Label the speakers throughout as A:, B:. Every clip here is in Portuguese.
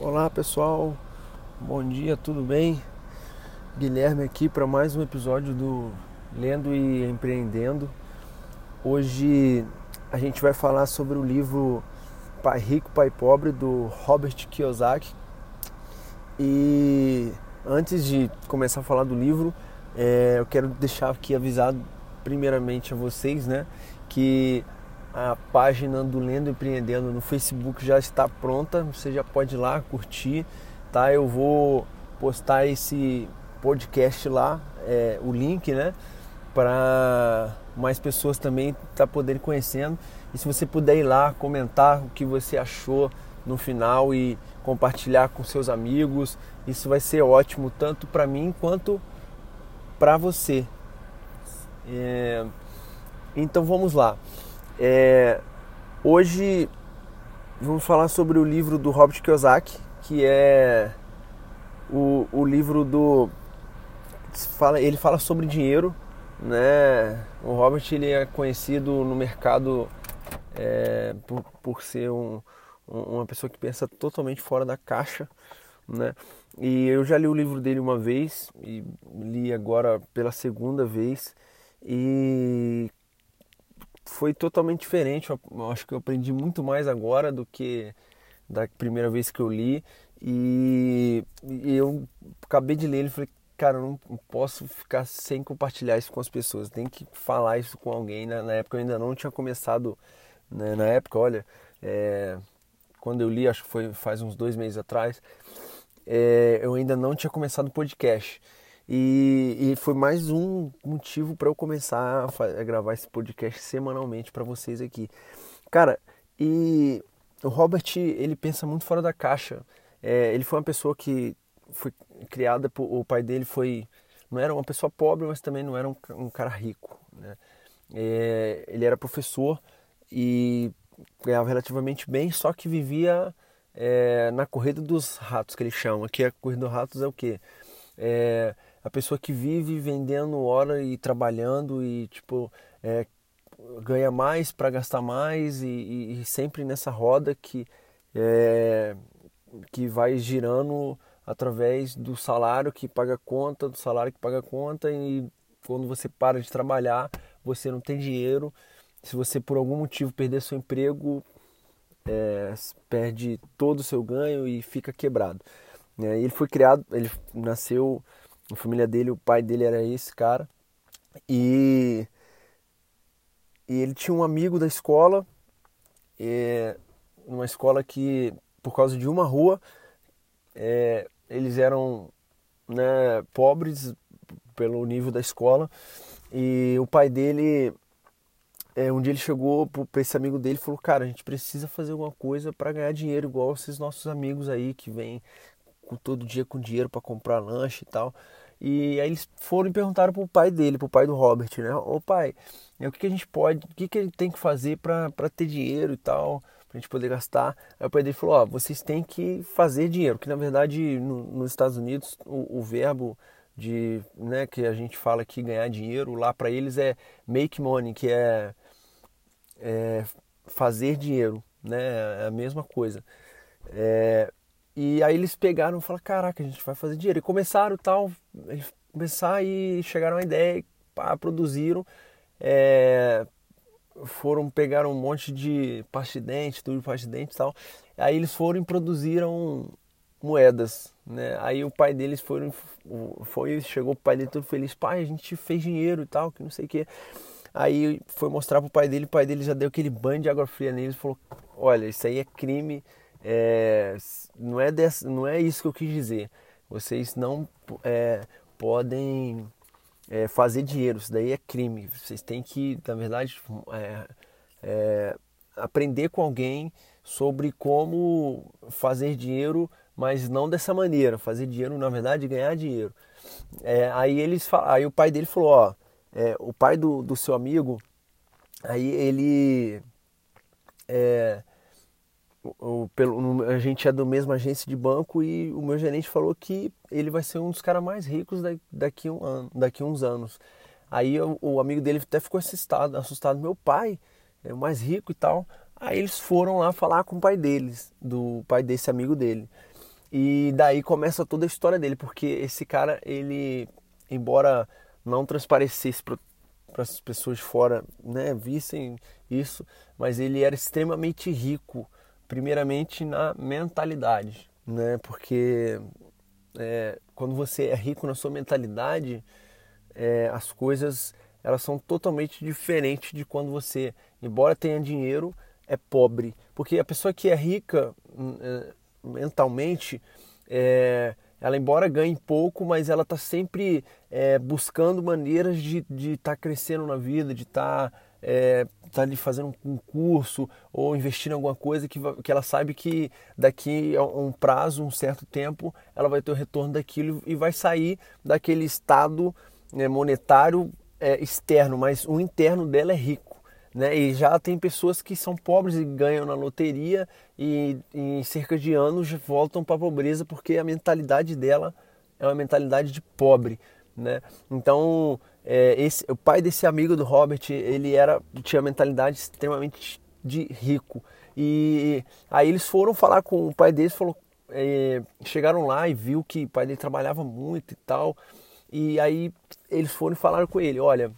A: Olá pessoal, bom dia, tudo bem? Guilherme aqui para mais um episódio do Lendo e Empreendendo. Hoje a gente vai falar sobre o livro Pai Rico, Pai Pobre do Robert Kiyosaki. E antes de começar a falar do livro, é, eu quero deixar aqui avisado primeiramente a vocês, né, que a página do Lendo Empreendendo no Facebook já está pronta, você já pode ir lá curtir, tá? Eu vou postar esse podcast lá, é, o link, né? Para mais pessoas também tá poderem conhecendo. E se você puder ir lá comentar o que você achou no final e compartilhar com seus amigos, isso vai ser ótimo tanto para mim quanto para você. É... Então vamos lá. É, hoje vamos falar sobre o livro do Robert Kiyosaki, que é o, o livro do fala, ele fala sobre dinheiro, né? O Robert ele é conhecido no mercado é, por, por ser um, uma pessoa que pensa totalmente fora da caixa, né? E eu já li o livro dele uma vez e li agora pela segunda vez e foi totalmente diferente. Eu acho que eu aprendi muito mais agora do que da primeira vez que eu li. E, e eu acabei de ler ele e falei, cara, eu não posso ficar sem compartilhar isso com as pessoas. Tem que falar isso com alguém. Na, na época eu ainda não tinha começado. Né? Na época, olha, é, quando eu li, acho que foi faz uns dois meses atrás, é, eu ainda não tinha começado o podcast. E, e foi mais um motivo para eu começar a, a, gravar esse podcast semanalmente para vocês aqui. Cara, e o Robert, ele pensa muito fora da caixa. É, ele foi uma pessoa que foi criada por. O pai dele foi. Não era uma pessoa pobre, mas também não era um, um cara rico. Né? É, ele era professor e ganhava relativamente bem, só que vivia é, na corrida dos ratos, que ele chama. Aqui a corrida dos ratos é o quê? É, a pessoa que vive vendendo hora e trabalhando e tipo é, ganha mais para gastar mais e, e, e, sempre nessa roda que é, que vai girando através do salário que paga conta, do salário que paga conta e quando você para de trabalhar você não tem dinheiro. Se você por algum motivo perder seu emprego, é, perde todo o seu ganho e fica quebrado. Ele foi criado, ele nasceu a família dele, o pai dele era esse cara. E, e ele tinha um amigo da escola, é, uma escola que, por causa de uma rua, é, eles eram né, pobres pelo nível da escola. E o pai dele, é, um dia ele chegou para esse amigo dele e falou: Cara, a gente precisa fazer alguma coisa para ganhar dinheiro, igual esses nossos amigos aí que vêm todo dia com dinheiro para comprar lanche e tal. E aí eles foram e perguntaram pro pai dele, pro pai do Robert, né? Ô pai, o que, que a gente pode, o que, que ele tem que fazer para ter dinheiro e tal, pra gente poder gastar? Aí o pai dele falou, ó, vocês têm que fazer dinheiro, que na verdade no, nos Estados Unidos o, o, verbo de, né, que a gente fala aqui ganhar dinheiro, lá para eles é make money, que é, é fazer dinheiro, né? É a mesma coisa. É, e aí eles pegaram e falaram, caraca, a gente vai fazer dinheiro. E começaram tal, começar e chegaram à ideia, pá, produziram. É, foram, pegaram um monte de pasta de dente, tudo de pasta de dente e tal. Aí eles foram e produziram moedas, né? Aí o pai deles foram, foi, chegou o pai dele todo feliz, pai, a gente fez dinheiro e tal, que não sei o que. Aí foi mostrar pro pai dele, o pai dele já deu aquele banho de água fria nele e falou, olha, isso aí é crime, é, não, é desse, não é isso que eu quis dizer. Vocês não é, podem é, fazer dinheiro, isso daí é crime. Vocês têm que, na verdade, é, é, aprender com alguém sobre como fazer dinheiro, mas não dessa maneira. Fazer dinheiro, na verdade, ganhar dinheiro. É, aí eles, aí o pai dele falou, ó, o pai do, do seu amigo, aí ele é, o, pelo, a gente é da mesma agência de banco e o meu gerente falou que ele vai ser um dos caras mais ricos daqui, um ano, daqui uns anos. Aí o, o amigo dele até ficou assustado, assustado, meu pai é o mais rico e tal. Aí eles foram lá falar com o pai deles, do pai desse amigo dele. E daí começa toda a história dele, porque esse cara, ele, embora não transparecesse para as pessoas de fora, né, vissem isso, mas ele era extremamente rico, primeiramente na mentalidade, né, porque é, quando você é rico na sua mentalidade, é, as coisas elas são totalmente diferentes de quando você, embora tenha dinheiro, é pobre. Porque a pessoa que é rica hum, é, mentalmente, é, ela embora ganhe pouco, mas ela está sempre é, buscando maneiras de estar tá crescendo na vida, de estar tá, é, tá ali fazendo um curso ou investindo em alguma coisa que, que ela sabe que daqui a um prazo, um certo tempo, ela vai ter o retorno daquilo e vai sair daquele estado né, monetário é, externo, mas o interno dela é rico. Né? E já tem pessoas que são pobres e ganham na loteria e em cerca de anos voltam para a pobreza porque a mentalidade dela é uma mentalidade de pobre. Né? Então, é, esse, o pai desse amigo do Robert, ele era tinha mentalidade extremamente de rico. E aí eles foram falar com o pai deles, falou, é, chegaram lá e viu que o pai dele trabalhava muito e tal. E aí eles foram e falaram com ele, olha,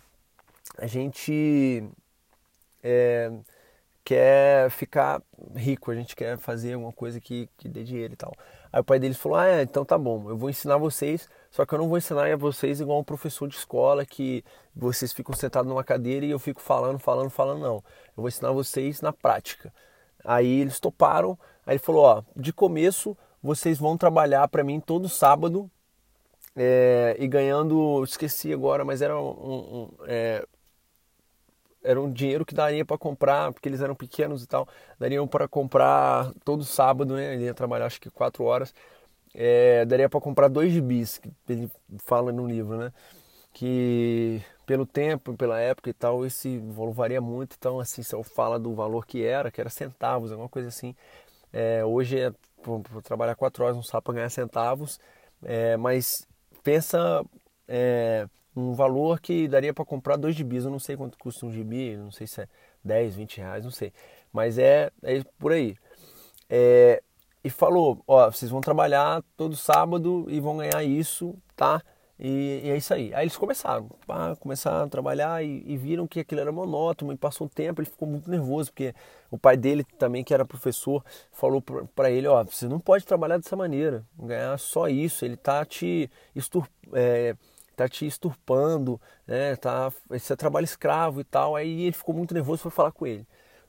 A: a gente é, quer ficar rico, a gente quer fazer alguma coisa que, que dê dinheiro e tal. Aí o pai deles falou, ah, é, então tá bom, eu vou ensinar vocês, só que eu não vou ensinar a vocês igual um professor de escola que vocês ficam sentados numa cadeira e eu fico falando, falando, falando, não. Eu vou ensinar vocês na prática. Aí eles toparam, aí ele falou, ó, de começo vocês vão trabalhar para mim todo sábado é, e ganhando, esqueci agora, mas era um, um é, era um dinheiro que daria para comprar, porque eles eram pequenos e tal, dariam para comprar todo sábado, né? Ele ia trabalhar acho que quatro horas, é, daria para comprar dois gibis, que ele fala no livro, né? Que pelo tempo, pela época e tal, esse valor varia muito. Então, assim, se eu falo do valor que era, que era centavos, alguma coisa assim. É, hoje é para trabalhar quatro horas, não sabe para ganhar centavos, é, mas pensa é, um valor que daria para comprar dois gibis. Eu não sei quanto custa um gibi, não sei se é 10, 20 reais, não sei. Mas é, é por aí. É, e falou, ó, vocês vão trabalhar todo sábado e vão ganhar isso, tá? E, e é isso aí. Aí eles começaram, pá, começaram a trabalhar e, e, viram que aquilo era monótono. E passou um tempo, ele ficou muito nervoso, porque o pai dele também, que era professor, falou para ele, ó, você não pode trabalhar dessa maneira, ganhar só isso. Ele tá te estur, é, tá te esturpando, né? Tá, esse é trabalho escravo e tal. Aí ele ficou muito nervoso, foi falar com ele,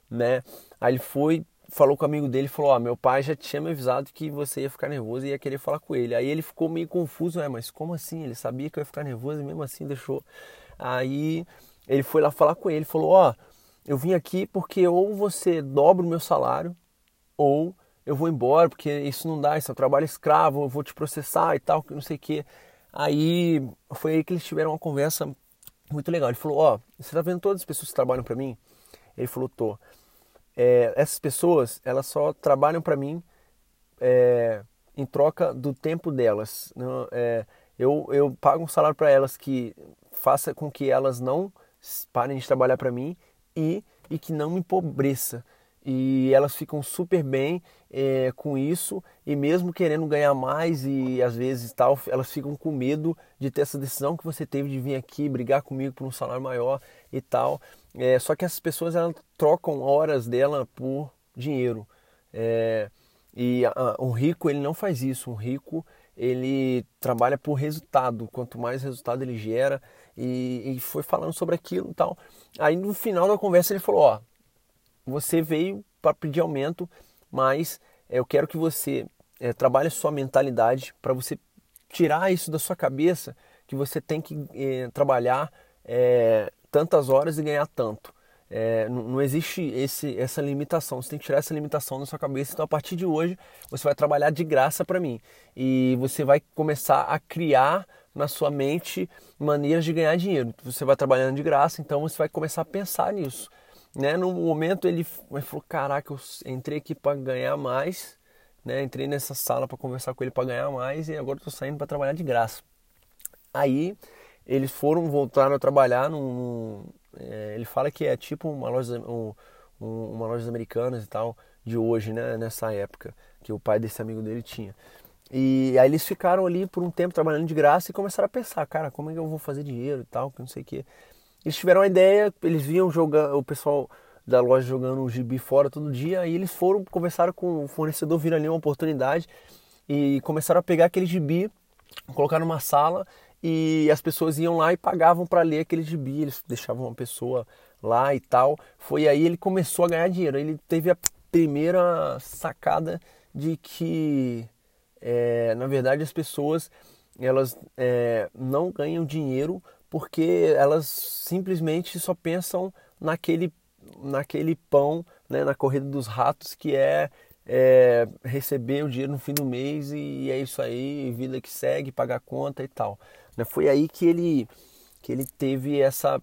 A: né? Aí ele foi, falou com o amigo dele, falou: "Ó, meu pai já tinha me avisado que você ia ficar nervoso e ia querer falar com ele". Aí ele ficou meio confuso, né? Mas como assim? Ele sabia que eu ia ficar nervoso e mesmo assim deixou. Aí ele foi lá falar com ele, falou: "Ó, eu vim aqui porque ou você dobra o meu salário ou eu vou embora porque isso não dá, isso é um trabalho escravo, eu vou te processar e tal, que não sei o que. Aí foi aí que eles tiveram uma conversa muito legal. Ele falou: Ó, oh, você tá vendo todas as pessoas que trabalham para mim? Ele falou: Tô. É, essas pessoas, elas só trabalham para mim é, em troca do tempo delas. Não, é, eu, eu pago um salário para elas que faça com que elas não parem de trabalhar para mim e, e que não me empobreça e elas ficam super bem é, com isso e mesmo querendo ganhar mais e às vezes tal, elas ficam com medo de ter essa decisão que você teve de vir aqui brigar comigo por um salário maior e tal. É, só que essas pessoas elas trocam horas dela por dinheiro. É, e a, um rico ele não faz isso. Um rico ele trabalha por resultado. Quanto mais resultado ele gera e, e foi falando sobre aquilo e tal. Aí no final da conversa ele falou, ó, você veio para pedir aumento, mas é, eu quero que você é, trabalhe a sua mentalidade para você tirar isso da sua cabeça que você tem que é, trabalhar é, tantas horas e ganhar tanto. É, não, existe esse, essa limitação, você tem que tirar essa limitação da sua cabeça. Então, a partir de hoje, você vai trabalhar de graça para mim e você vai começar a criar na sua mente maneiras de ganhar dinheiro. Você vai trabalhando de graça, então você vai começar a pensar nisso. Né? No momento ele falou: Caraca, eu entrei aqui para ganhar mais, né? entrei nessa sala para conversar com ele para ganhar mais e agora estou saindo para trabalhar de graça. Aí eles foram, voltaram a trabalhar num. É, ele fala que é tipo uma loja, um, uma loja americanas e tal, de hoje, né? nessa época, que o pai desse amigo dele tinha. E aí eles ficaram ali por um tempo trabalhando de graça e começaram a pensar, cara, como é que eu vou fazer dinheiro e tal, que não sei o que. Eles tiveram uma ideia, eles viam jogar o pessoal da loja jogando o gibi fora todo dia, e eles foram, conversaram com o fornecedor, viram ali uma oportunidade e começaram a pegar aquele gibi, colocar numa sala e as pessoas iam lá e pagavam para ler aquele gibi, eles deixavam uma pessoa lá e tal. Foi aí ele começou a ganhar dinheiro. Ele teve a primeira sacada de que é, na verdade as pessoas elas é, não ganham dinheiro porque elas simplesmente só pensam naquele, naquele pão, né, na corrida dos ratos, que é, é, receber o dinheiro no fim do mês e é isso aí, vida que segue, pagar conta e tal. Né? Foi aí que ele, que ele teve essa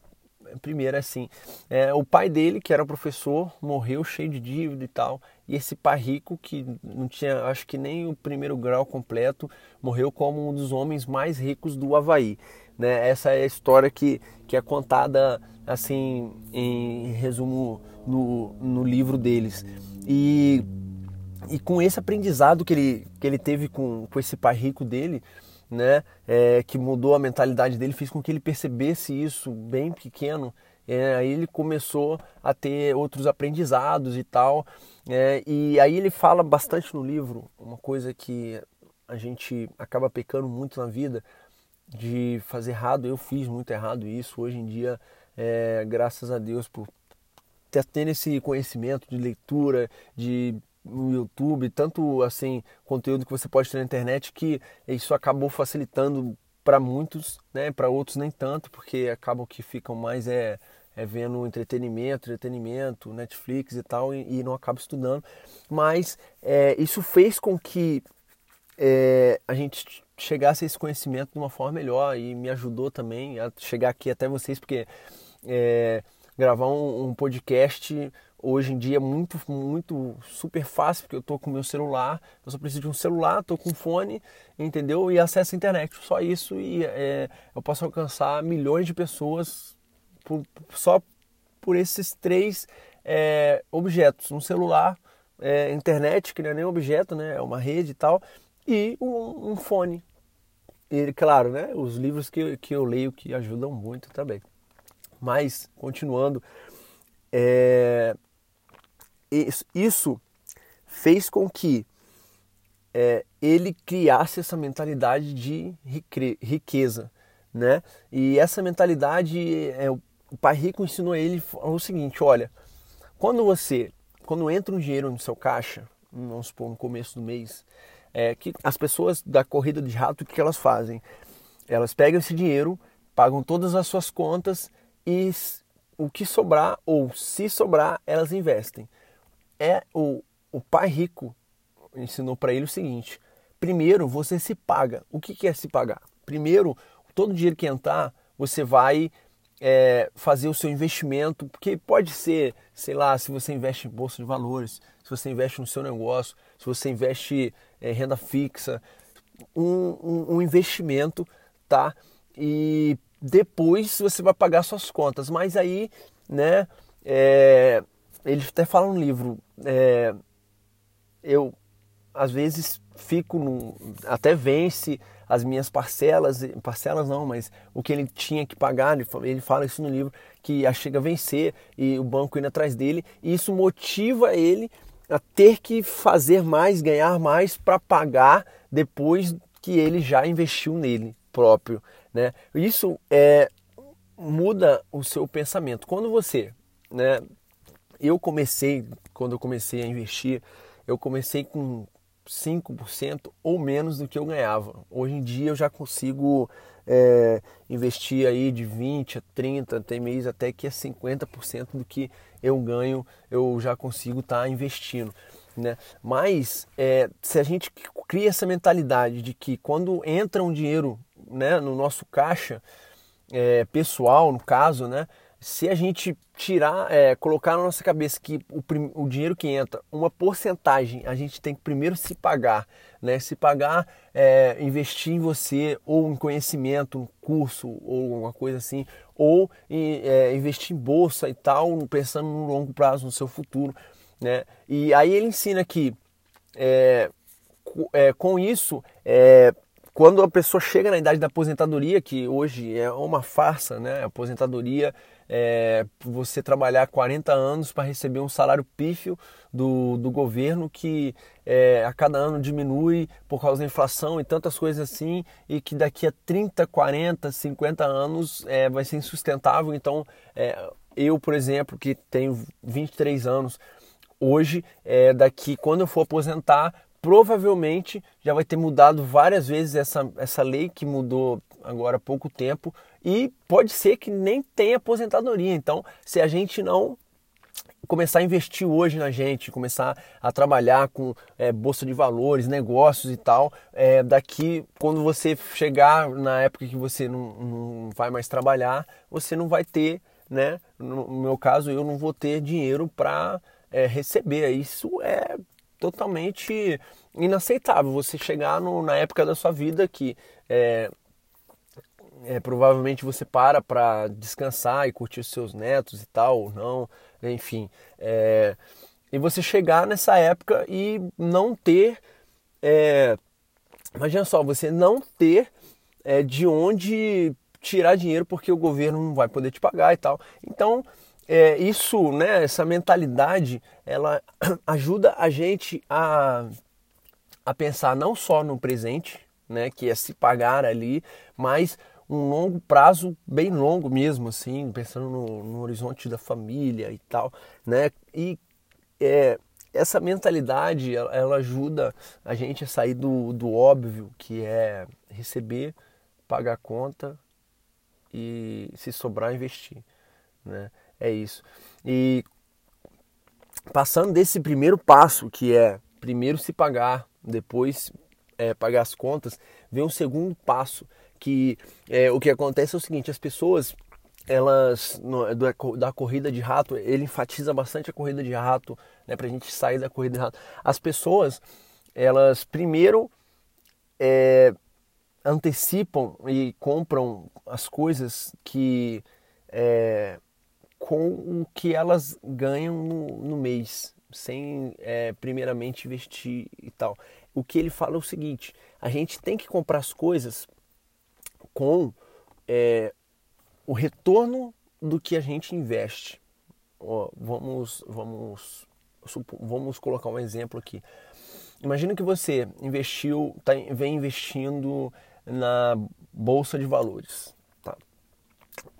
A: primeira assim. É, o pai dele, que era professor, morreu cheio de dívida e tal. E esse pai rico, que não tinha, acho que nem o primeiro grau completo, morreu como um dos homens mais ricos do Havaí. Né? Essa é a história que, que é contada assim em resumo no, no livro deles. E, e com esse aprendizado que ele, que ele teve com, com esse pai rico dele, né, é, que mudou a mentalidade dele, fez com que ele percebesse isso bem pequeno. É, aí ele começou a ter outros aprendizados e tal. É, e aí ele fala bastante no livro, uma coisa que a gente acaba pecando muito na vida, de fazer errado. Eu fiz muito errado isso. Hoje em dia, é, graças a Deus por ter tendo esse conhecimento de leitura, de no YouTube, tanto assim conteúdo que você pode ter na internet que isso acabou facilitando para muitos, né? Para outros nem tanto, porque acabam que ficam mais é, é vendo entretenimento, entretenimento, Netflix e tal e, e não acabam estudando. Mas é, isso fez com que é, a gente chegasse a esse conhecimento de uma forma melhor e me ajudou também a chegar aqui até vocês, porque é, gravar um, um podcast hoje em dia é muito, muito super fácil, porque eu estou com meu celular, eu só preciso de um celular, estou com um fone, entendeu? E acesso à internet. Só isso e é, eu posso alcançar milhões de pessoas por, só por esses três é, objetos. Um celular, é, internet, que não é nem objeto, né? É uma rede e tal, e um, um fone. E, claro, né? Os livros que, que eu leio que ajudam muito também. Mas, continuando, é, isso fez com que é, ele criasse essa mentalidade de riqueza, né? E essa mentalidade, é, o pai rico ensinou ele o seguinte: olha, quando você, quando entra um dinheiro no seu caixa, vamos supor no começo do mês, é, que as pessoas da corrida de rato, o que elas fazem? Elas pegam esse dinheiro, pagam todas as suas contas e o que sobrar ou se sobrar, elas investem é o, o pai rico ensinou para ele o seguinte: primeiro você se paga. O que, que é se pagar? Primeiro, todo dinheiro que entrar, você vai é, fazer o seu investimento, porque pode ser, sei lá, se você investe em bolsa de valores, se você investe no seu negócio, se você investe em renda fixa, um, um, um investimento, tá? E depois você vai pagar suas contas. Mas aí, né? É, ele até fala no livro, é, eu às vezes fico até vence as minhas parcelas, parcelas não, mas o que ele tinha que pagar, ele fala isso no livro, que chega a vencer e o banco indo atrás dele, e isso motiva ele a ter que fazer mais, ganhar mais para pagar depois que ele já investiu nele próprio, né? Isso é muda o seu pensamento. Quando você, né, eu comecei, quando eu comecei a investir, eu comecei com 5% ou menos do que eu ganhava. Hoje em dia eu já consigo é, investir aí de 20 a 30, tem mês até que é 50% do que eu ganho, eu já consigo estar tá investindo. Né? Mas é, se a gente cria essa mentalidade de que quando entra um dinheiro né, no nosso caixa é, pessoal, no caso, né, se a gente tirar, é, colocar na nossa cabeça que o, o, dinheiro que entra, uma porcentagem, a gente tem que primeiro se pagar, né? Se pagar, é, investir em você, ou em conhecimento, um curso, ou alguma coisa assim, ou em, é, investir em bolsa e tal, pensando no longo prazo, no seu futuro, né? E aí ele ensina que é, é, com isso, é, quando a pessoa chega na idade da aposentadoria, que hoje é uma farsa, né? A aposentadoria é você trabalhar 40 anos para receber um salário pífio do, do governo que é, a cada ano diminui por causa da inflação e tantas coisas assim, e que daqui a 30, 40, 50 anos é, vai ser insustentável. Então, é, eu, por exemplo, que tenho 23 anos, hoje, é, daqui quando eu for aposentar, provavelmente já vai ter mudado várias vezes essa, essa lei que mudou agora há pouco tempo e pode ser que nem tenha aposentadoria. Então, se a gente não começar a investir hoje na gente, começar a trabalhar com é, bolsa de valores, negócios e tal, é, daqui quando você chegar na época que você não, não vai mais trabalhar, você não vai ter, né? No meu caso, eu não vou ter dinheiro para é, receber. Isso é totalmente inaceitável. Você chegar no, na época da sua vida que é, é, provavelmente você para para descansar e curtir os seus netos e tal, ou não, enfim. É, e você chegar nessa época e não ter. É, imagina só, você não ter é, de onde tirar dinheiro porque o governo não vai poder te pagar e tal. Então, é, isso, né, essa mentalidade, ela ajuda a gente a, a pensar não só no presente, né, que é se pagar ali, mas um longo prazo, bem longo mesmo, assim, pensando no, no horizonte da família e tal, né, e é, essa mentalidade, ela, ela ajuda a gente a sair do, do óbvio, que é receber, pagar a conta e se sobrar investir, né, é isso. E passando desse primeiro passo, que é primeiro se pagar, depois é, pagar as contas, vem um segundo passo, que é, o que acontece é o seguinte, as pessoas elas no, da corrida de rato, ele enfatiza bastante a corrida de rato, né, a gente sair da corrida de rato. As pessoas, elas primeiro é, antecipam e compram as coisas que é, com o que elas ganham no, no mês, sem é, primeiramente investir e tal. O que ele fala é o seguinte: a gente tem que comprar as coisas com é, o retorno do que a gente investe. Vamos, vamos, vamos colocar um exemplo aqui. Imagina que você investiu, tá, vem investindo na bolsa de valores.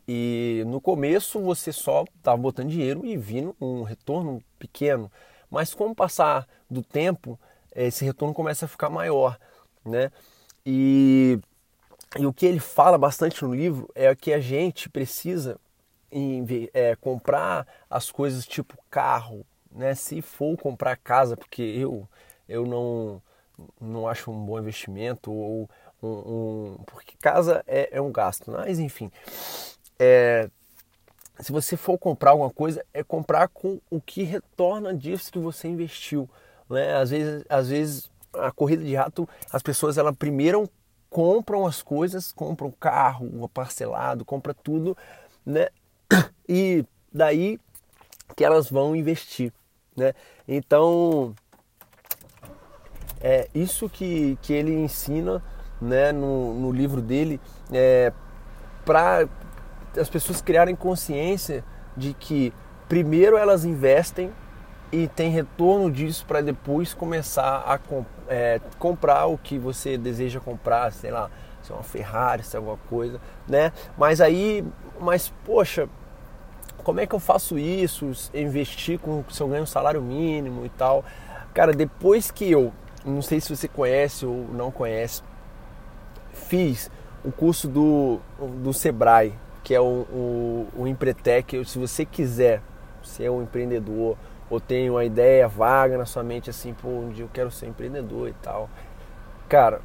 A: E no começo você só estava botando dinheiro e vindo um retorno pequeno. Mas com o passar do tempo, esse retorno começa a ficar maior. Né? E, e o que ele fala bastante no livro é que a gente precisa é, comprar as coisas tipo carro, né? Se for comprar casa, porque eu, eu não, não acho um bom investimento, ou um, um porque casa é, é um gasto, mas enfim é, se você for comprar alguma coisa, é comprar com o que retorna disso que você investiu. Né? Às, vezes, às vezes, a corrida de rato, as pessoas ela primeiro compram as coisas, compram carro, parcelado, compra tudo, né? E daí que elas vão investir, né? Então, é isso que, que ele ensina né, no, no livro dele é, para as pessoas criarem consciência de que primeiro elas investem e tem retorno disso para depois começar a é, comprar o que você deseja comprar, sei lá, se é uma Ferrari, se é alguma coisa, né? Mas aí, mas poxa, como é que eu faço isso? Investir com se eu ganho um salário mínimo e tal. Cara, depois que eu, não sei se você conhece ou não conhece, fiz o curso do, do Sebrae, que é o, o, o Empretec. Se você quiser ser um empreendedor ou tem uma ideia vaga na sua mente assim, pô, um dia eu quero ser empreendedor e tal. Cara,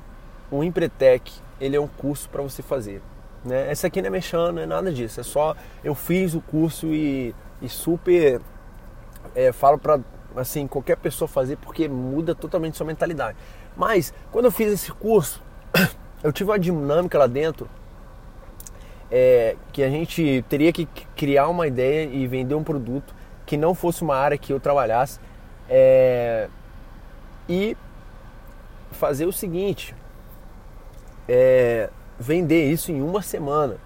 A: o Empretec, ele é um curso para você fazer. Né? Esse aqui não é mexendo, não é nada disso. É só eu fiz o curso e, e super é, falo para assim qualquer pessoa fazer porque muda totalmente sua mentalidade. Mas quando eu fiz esse curso, eu tive uma dinâmica lá dentro é, que a gente teria que criar uma ideia e vender um produto que não fosse uma área que eu trabalhasse é, e fazer o seguinte: é, vender isso em uma semana.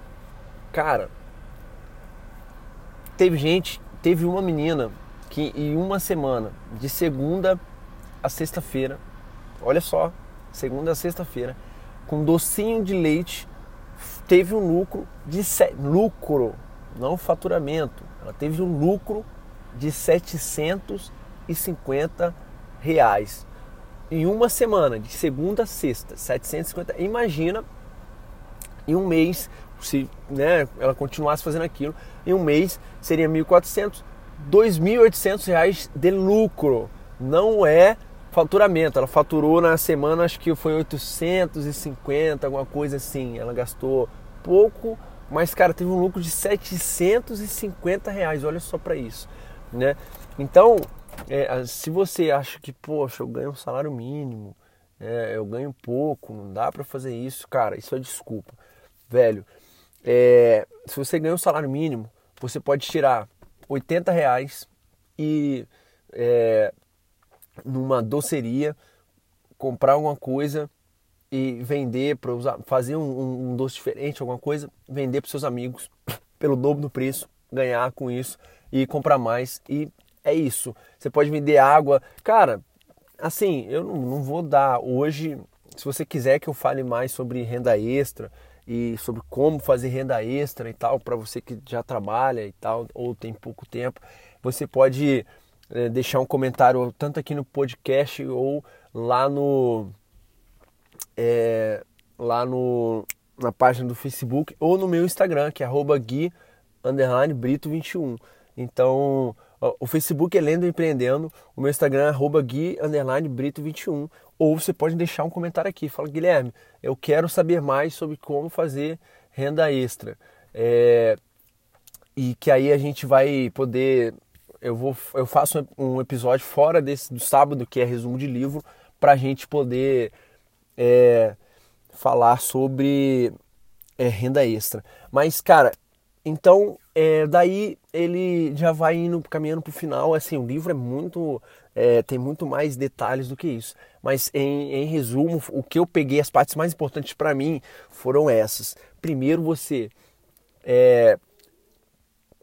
A: Cara, teve gente, teve uma menina que em uma semana, de segunda a sexta-feira, olha só, segunda a sexta-feira, com docinho de leite, teve um lucro de lucro, não faturamento. Ela teve um lucro de 750 reais em uma semana, de segunda a sexta, 750. Imagina em um mês, se né, ela continuasse fazendo aquilo, em um mês seria 1.400, 2.800 reais de lucro. Não é faturamento. Ela faturou na semana, acho que foi 850, alguma coisa assim. Ela gastou pouco, mas cara, teve um lucro de 750 reais. Olha só para isso, né? Então, é, se você acha que, poxa, eu ganho um salário mínimo, é, eu ganho pouco, não dá para fazer isso, cara, isso é desculpa. Velho, é, se você ganha um salário mínimo, você pode tirar 80 reais e é, numa doceria comprar alguma coisa e vender para usar, fazer um, um, doce diferente, alguma coisa, vender para seus amigos pelo dobro do preço, ganhar com isso e comprar mais e é isso. Você pode vender água. Cara, assim, eu não, não vou dar hoje. Se você quiser que eu fale mais sobre renda extra e sobre como fazer renda extra e tal, para você que já trabalha e tal, ou tem pouco tempo, você pode é, deixar um comentário tanto aqui no podcast ou lá no. É, lá no, na página do Facebook ou no meu Instagram, que é Gui Brito 21. Então, o Facebook é Lendo Empreendendo, o meu Instagram é Gui Brito 21. Ou você pode deixar um comentário aqui. Fala, Guilherme, eu quero saber mais sobre como fazer renda extra. É, e que aí a gente vai poder. Eu, vou, eu faço um episódio fora desse do sábado, que é resumo de livro, para a gente poder é, falar sobre é, renda extra. Mas, cara, então, é, daí ele já vai indo caminhando para o final. Assim, o livro é muito, é, tem muito mais detalhes do que isso. Mas em, em resumo, o que eu peguei, as partes mais importantes para mim foram essas. Primeiro, você é,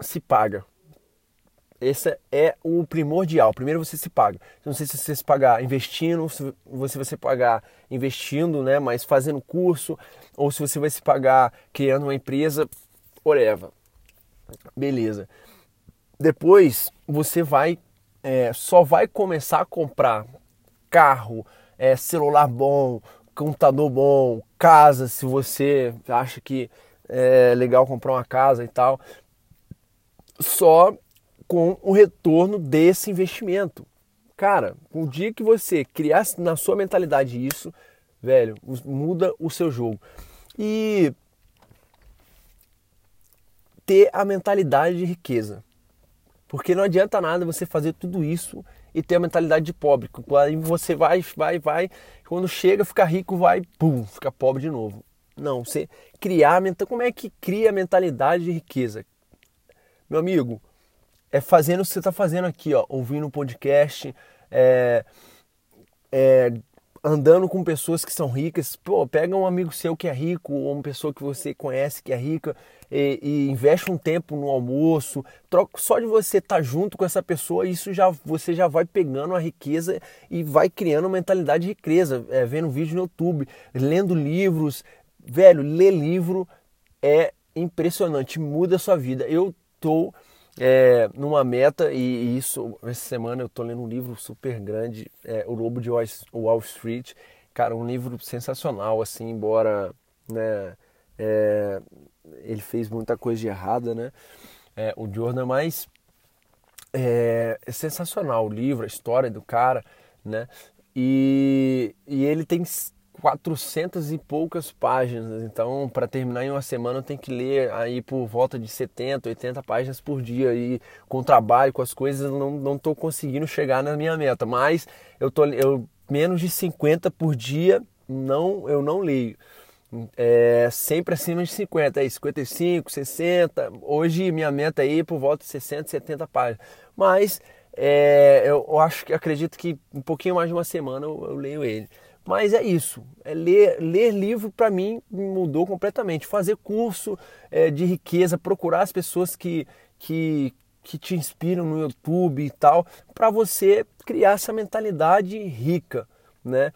A: se paga. Esse é o primordial. Primeiro você se paga. Não sei se você se pagar investindo, se você vai se pagar investindo, né, mas fazendo curso, ou se você vai se pagar criando uma empresa whatever. Beleza. Depois você vai, é, só vai começar a comprar carro, é, celular bom, computador bom, casa, se você acha que é legal comprar uma casa e tal, só com o retorno desse investimento. Cara, o dia que você criar na sua mentalidade isso, velho, muda o seu jogo. E ter a mentalidade de riqueza. Porque não adianta nada você fazer tudo isso e ter a mentalidade de pobre. Aí você vai, vai, vai, quando chega, fica rico, vai, pum, fica pobre de novo. Não, você criar a mentalidade. Como é que cria a mentalidade de riqueza? Meu amigo, é fazendo o que você está fazendo aqui, ó, ouvindo um podcast, é, é, andando com pessoas que são ricas, pô, pega um amigo seu que é rico, ou uma pessoa que você conhece que é rica, e, e investe um tempo no almoço, troca, só de você estar tá junto com essa pessoa, isso já você já vai pegando a riqueza e vai criando uma mentalidade de riqueza, é, vendo vídeo no YouTube, lendo livros, velho, ler livro é impressionante, muda a sua vida. Eu tô é, numa meta, e, isso, essa semana eu tô lendo um livro super grande, é, O Lobo de Wall Street. Cara, um livro sensacional, assim, embora né, é, ele fez muita coisa de errada, né? É, o Jordan, mas é, é, sensacional o livro, a história do cara, né? E, e ele tem 400 e poucas páginas. Então, para terminar em uma semana, eu tenho que ler aí por volta de 70, 80 páginas por dia. E com o trabalho, com as coisas, eu não estou conseguindo chegar na minha meta. Mas eu tô eu, menos de 50 por dia, não eu não leio. É, sempre acima de 50, aí 55, 60. Hoje minha meta é ir por volta de 60, 70 páginas. Mas é, eu, eu, acho que acredito que um pouquinho mais de uma semana eu, eu leio ele. Mas é isso. É ler, ler livro para mim mudou completamente. Fazer curso é, de riqueza, procurar as pessoas que, que, que te inspiram no YouTube e tal, para você criar essa mentalidade rica, né?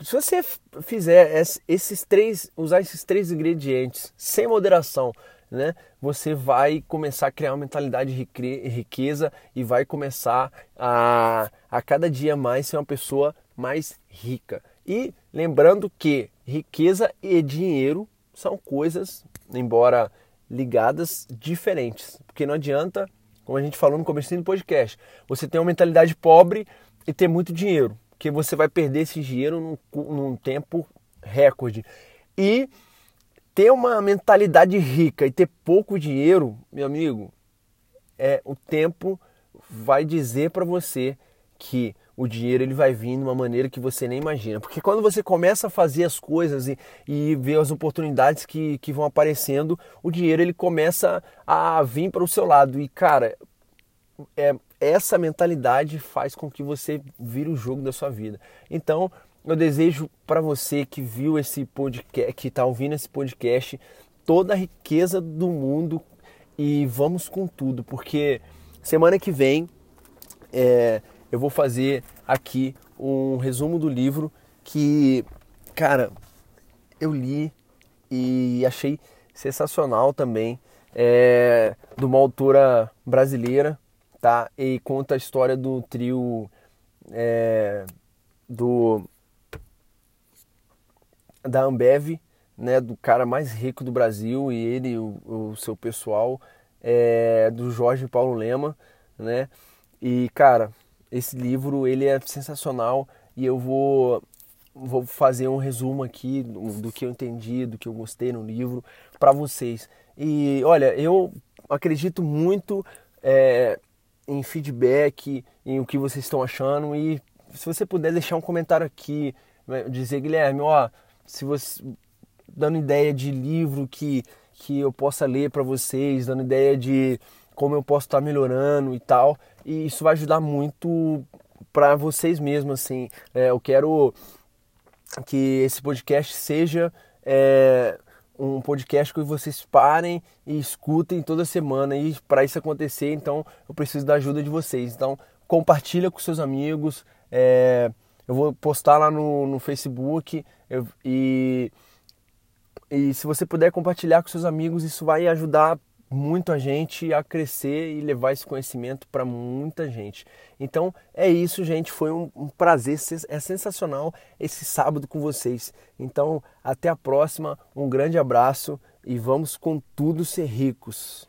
A: Se você fizer esses três, usar esses três ingredientes sem moderação, né, você vai começar a criar uma mentalidade de riqueza e vai começar a, a cada dia mais ser uma pessoa mais rica. E lembrando que riqueza e dinheiro são coisas, embora ligadas, diferentes. Porque não adianta, como a gente falou no começo do podcast, você ter uma mentalidade pobre e ter muito dinheiro que você vai perder esse dinheiro num, num tempo recorde. E ter uma mentalidade rica e ter pouco dinheiro, meu amigo, é o tempo vai dizer para você que o dinheiro ele vai vir de uma maneira que você nem imagina. Porque quando você começa a fazer as coisas e, e ver as oportunidades que, que vão aparecendo, o dinheiro ele começa a vir para o seu lado. E cara, é, essa mentalidade faz com que você vire o jogo da sua vida. Então, eu desejo para você que viu esse podcast, que está ouvindo esse podcast, toda a riqueza do mundo e vamos com tudo, porque semana que vem é, eu vou fazer aqui um resumo do livro que, cara, eu li e achei sensacional também, é, de uma autora brasileira tá? E conta a história do trio é, do da Ambev, né? Do cara mais rico do Brasil e ele, o, o seu pessoal, é, do Jorge Paulo Lema, né? E cara, esse livro ele é sensacional e eu vou vou fazer um resumo aqui do, do que eu entendi, do que eu gostei no livro para vocês. E olha, eu acredito muito é, em feedback, em o que vocês estão achando e se você puder deixar um comentário aqui, né, dizer Guilherme, ó, se você dando ideia de livro que que eu possa ler para vocês, dando ideia de como eu posso estar melhorando e tal, e isso vai ajudar muito para vocês mesmos, assim. É, eu quero que esse podcast seja é, um podcast que vocês parem e escutem toda semana e para isso acontecer, então eu preciso da ajuda de vocês. Então compartilha com seus amigos, é, eu vou postar lá no, no Facebook eu, e, e se você puder compartilhar com seus amigos, isso vai ajudar muito a gente a crescer e levar esse conhecimento para muita gente. Então é isso, gente. Foi um, um, prazer, é sensacional esse sábado com vocês. Então até a próxima, um grande abraço e vamos com tudo ser ricos.